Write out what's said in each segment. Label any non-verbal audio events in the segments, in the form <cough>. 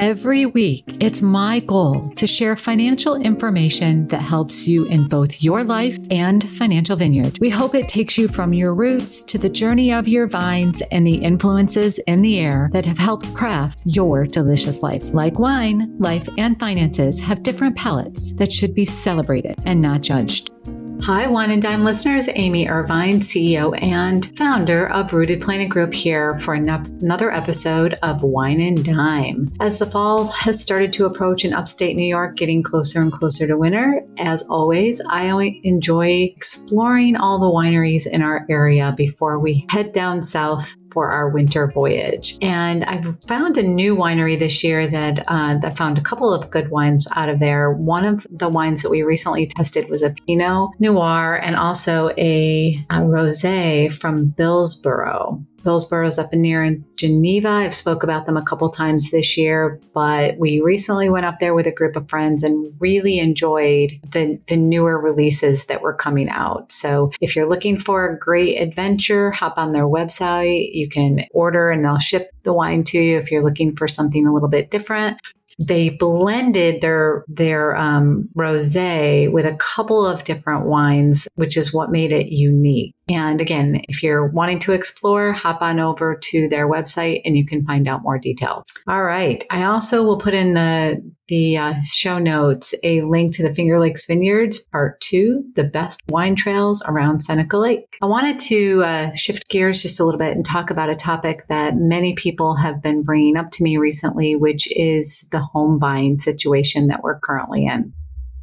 Every week, it's my goal to share financial information that helps you in both your life and Financial Vineyard. We hope it takes you from your roots to the journey of your vines and the influences in the air that have helped craft your delicious life. Like wine, life and finances have different palates that should be celebrated and not judged. Hi, Wine and Dime listeners. Amy Irvine, CEO and founder of Rooted Planning Group, here for another episode of Wine and Dime. As the fall has started to approach in upstate New York, getting closer and closer to winter, as always, I enjoy exploring all the wineries in our area before we head down south for our winter voyage. And I've found a new winery this year that uh, that found a couple of good wines out of there. One of the wines that we recently tested was a Pinot Noir and also a, a rosé from Billsboro. Billsboro's up in near in Geneva. I've spoke about them a couple times this year, but we recently went up there with a group of friends and really enjoyed the, the newer releases that were coming out. So if you're looking for a great adventure, hop on their website. You can order and they'll ship the wine to you if you're looking for something a little bit different they blended their their um, rosé with a couple of different wines, which is what made it unique. And again, if you're wanting to explore, hop on over to their website and you can find out more detail. All right. I also will put in the the uh, show notes a link to the Finger Lakes Vineyards Part Two: The Best Wine Trails Around Seneca Lake. I wanted to uh, shift gears just a little bit and talk about a topic that many people have been bringing up to me recently, which is the home buying situation that we're currently in.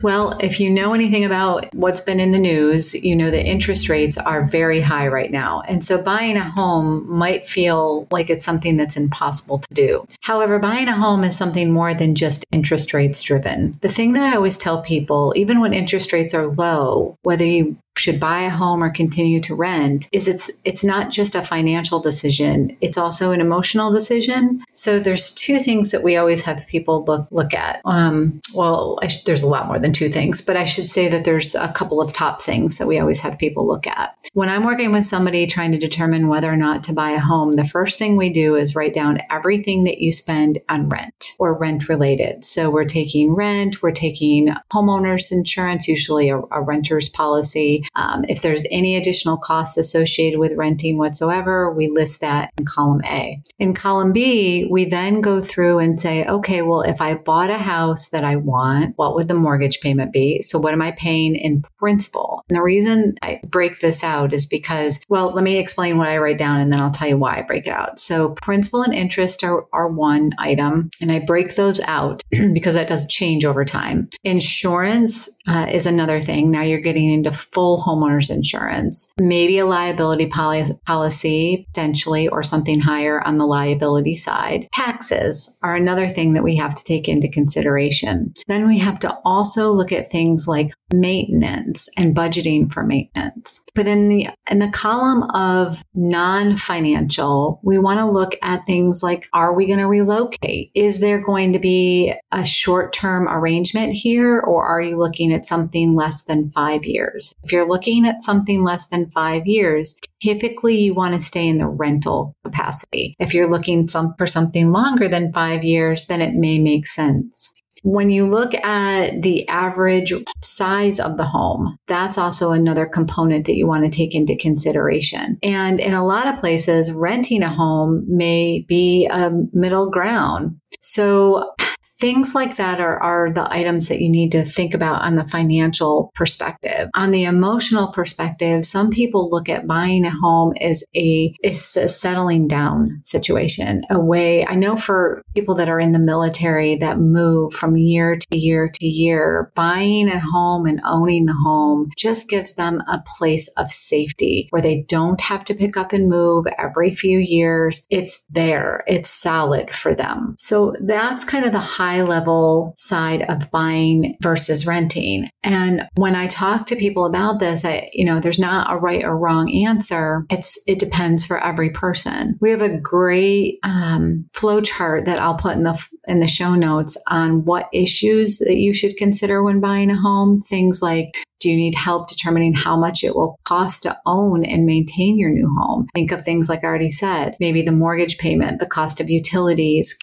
Well, if you know anything about what's been in the news, you know the interest rates are very high right now. And so buying a home might feel like it's something that's impossible to do. However, buying a home is something more than just interest rates driven. The thing that I always tell people, even when interest rates are low, whether you should buy a home or continue to rent is it's it's not just a financial decision. It's also an emotional decision. So there's two things that we always have people look look at. Um, well sh- there's a lot more than two things but i should say that there's a couple of top things that we always have people look at. When i'm working with somebody trying to determine whether or not to buy a home the first thing we do is write down everything that you spend on rent or rent related. So we're taking rent we're taking homeowners insurance usually a, a renter's policy um, if there's any additional costs associated with renting whatsoever, we list that in column A. In column B, we then go through and say, okay, well, if I bought a house that I want, what would the mortgage payment be? So what am I paying in principal? And the reason I break this out is because, well, let me explain what I write down and then I'll tell you why I break it out. So principal and interest are, are one item, and I break those out <clears throat> because that does change over time. Insurance uh, is another thing. Now you're getting into full homeowners insurance, maybe a liability policy potentially, or something higher on the liability side. Taxes are another thing that we have to take into consideration. Then we have to also look at things like maintenance and budgeting for maintenance. But in the in the column of non-financial, we want to look at things like are we going to relocate? Is there going to be a short-term arrangement here or are you looking at something less than 5 years? If you're looking at something less than 5 years, typically you want to stay in the rental capacity. If you're looking some, for something longer than 5 years, then it may make sense. When you look at the average size of the home, that's also another component that you want to take into consideration. And in a lot of places, renting a home may be a middle ground. So things like that are, are the items that you need to think about on the financial perspective. On the emotional perspective, some people look at buying a home as a, is a settling down situation, a way. I know for people that are in the military that move from year to year to year, buying a home and owning the home just gives them a place of safety where they don't have to pick up and move every few years. It's there. It's solid for them. So that's kind of the high level side of buying versus renting. And when I talk to people about this, I, you know, there's not a right or wrong answer. It's, it depends for every person. We have a great um, flow chart that I'll put in the, in the show notes on what issues that you should consider when buying a home. Things like do you need help determining how much it will cost to own and maintain your new home? Think of things like I already said, maybe the mortgage payment, the cost of utilities,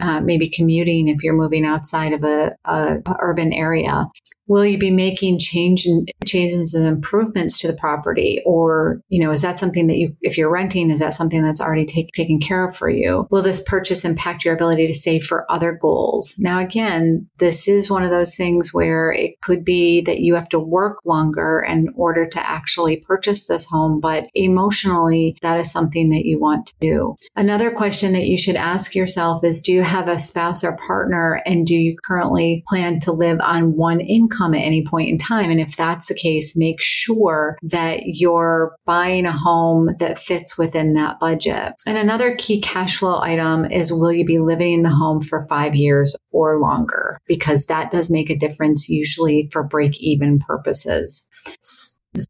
uh, maybe commuting if you're moving outside of a, a, a urban area. Will you be making change changes and improvements to the property? Or, you know, is that something that you, if you're renting, is that something that's already take, taken care of for you? Will this purchase impact your ability to save for other goals? Now, again, this is one of those things where it could be that you have to work longer in order to actually purchase this home. But emotionally, that is something that you want to do. Another question that you should ask yourself is Do you have a spouse or partner? And do you currently plan to live on one income at any point in time? And if that's the case, make sure that you're buying a home that fits within that budget. And another key cash flow item is Will you be living in the home for five years or longer? Because that does make a difference usually for break even purposes.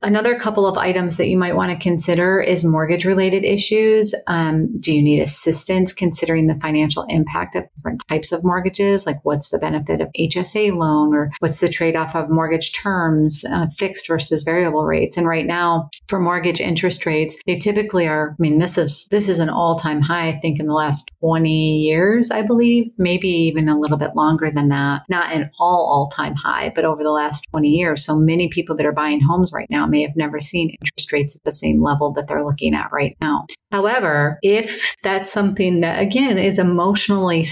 Another couple of items that you might want to consider is mortgage related issues. Um, do you need assistance considering the financial impact of different types of mortgages? Like what's the benefit of HSA loan or what's the trade off of mortgage terms, uh, fixed versus variable rates? And right now for mortgage interest rates, they typically are, I mean, this is, this is an all time high, I think in the last 20 years, I believe, maybe even a little bit longer than that. Not an all all time high, but over the last 20 years. So many people that are buying homes right now may have never seen interest rates at the same level that they're looking at right now. However, if that's something that again is emotionally,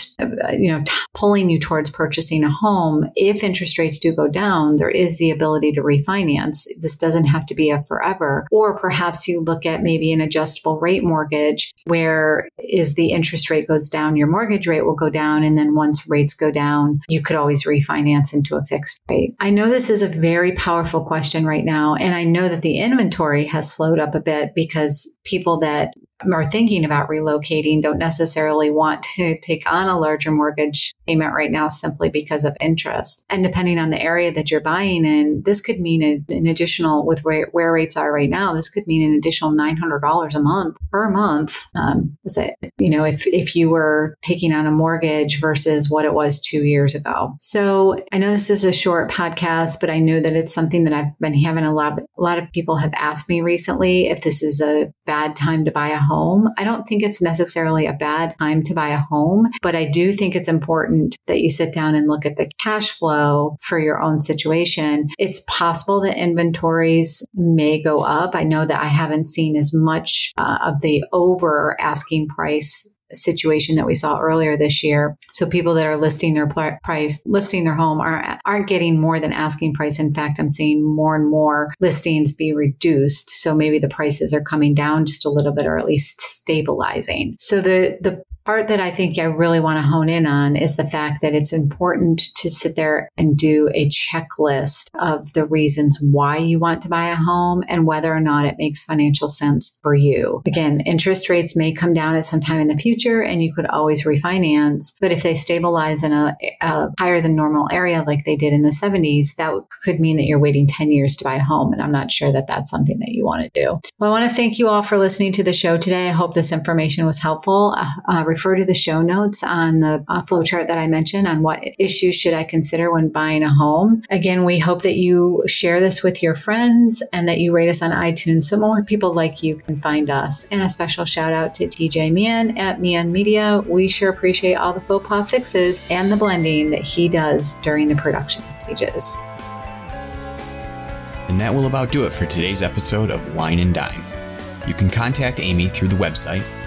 you know, t- pulling you towards purchasing a home, if interest rates do go down, there is the ability to refinance. This doesn't have to be a forever. Or perhaps you look at maybe an adjustable rate mortgage where is the interest rate goes down, your mortgage rate will go down. And then once rates go down, you could always refinance into a fixed rate. I know this is a very powerful question right now. And I know that the inventory has slowed up a bit because people that are thinking about relocating don't necessarily want to <laughs> take on a larger mortgage payment right now simply because of interest. And depending on the area that you're buying in, this could mean an additional, with where, where rates are right now, this could mean an additional $900 a month per month. Um, it, you know, if, if you were taking on a mortgage versus what it was two years ago. So I know this is a short podcast, but I know that it's something that I've been having a lot, a lot of people have asked me recently if this is a bad time to buy a home. I don't think it's necessarily a bad time to buy a home, but I do think it's important that you sit down and look at the cash flow for your own situation. It's possible that inventories may go up. I know that I haven't seen as much uh, of the over asking price situation that we saw earlier this year. So people that are listing their price, listing their home aren't, aren't getting more than asking price. In fact, I'm seeing more and more listings be reduced. So maybe the prices are coming down just a little bit or at least stabilizing. So the, the part that I think I really want to hone in on is the fact that it's important to sit there and do a checklist of the reasons why you want to buy a home and whether or not it makes financial sense for you. Again, interest rates may come down at some time in the future and you could always refinance. But if they stabilize in a, a higher than normal area like they did in the 70s, that could mean that you're waiting 10 years to buy a home. And I'm not sure that that's something that you want to do. Well, I want to thank you all for listening to the show today. I hope this information was helpful. Uh, uh, refer to the show notes on the uh, flowchart that I mentioned on what issues should I consider when buying a home. Again, we hope that you share this with your friends and that you rate us on iTunes so more people like you can find us. And a special shout out to TJ Meehan at Meehan Media. We sure appreciate all the faux pas fixes and the blending that he does during the production stages. And that will about do it for today's episode of Wine and Dime. You can contact Amy through the website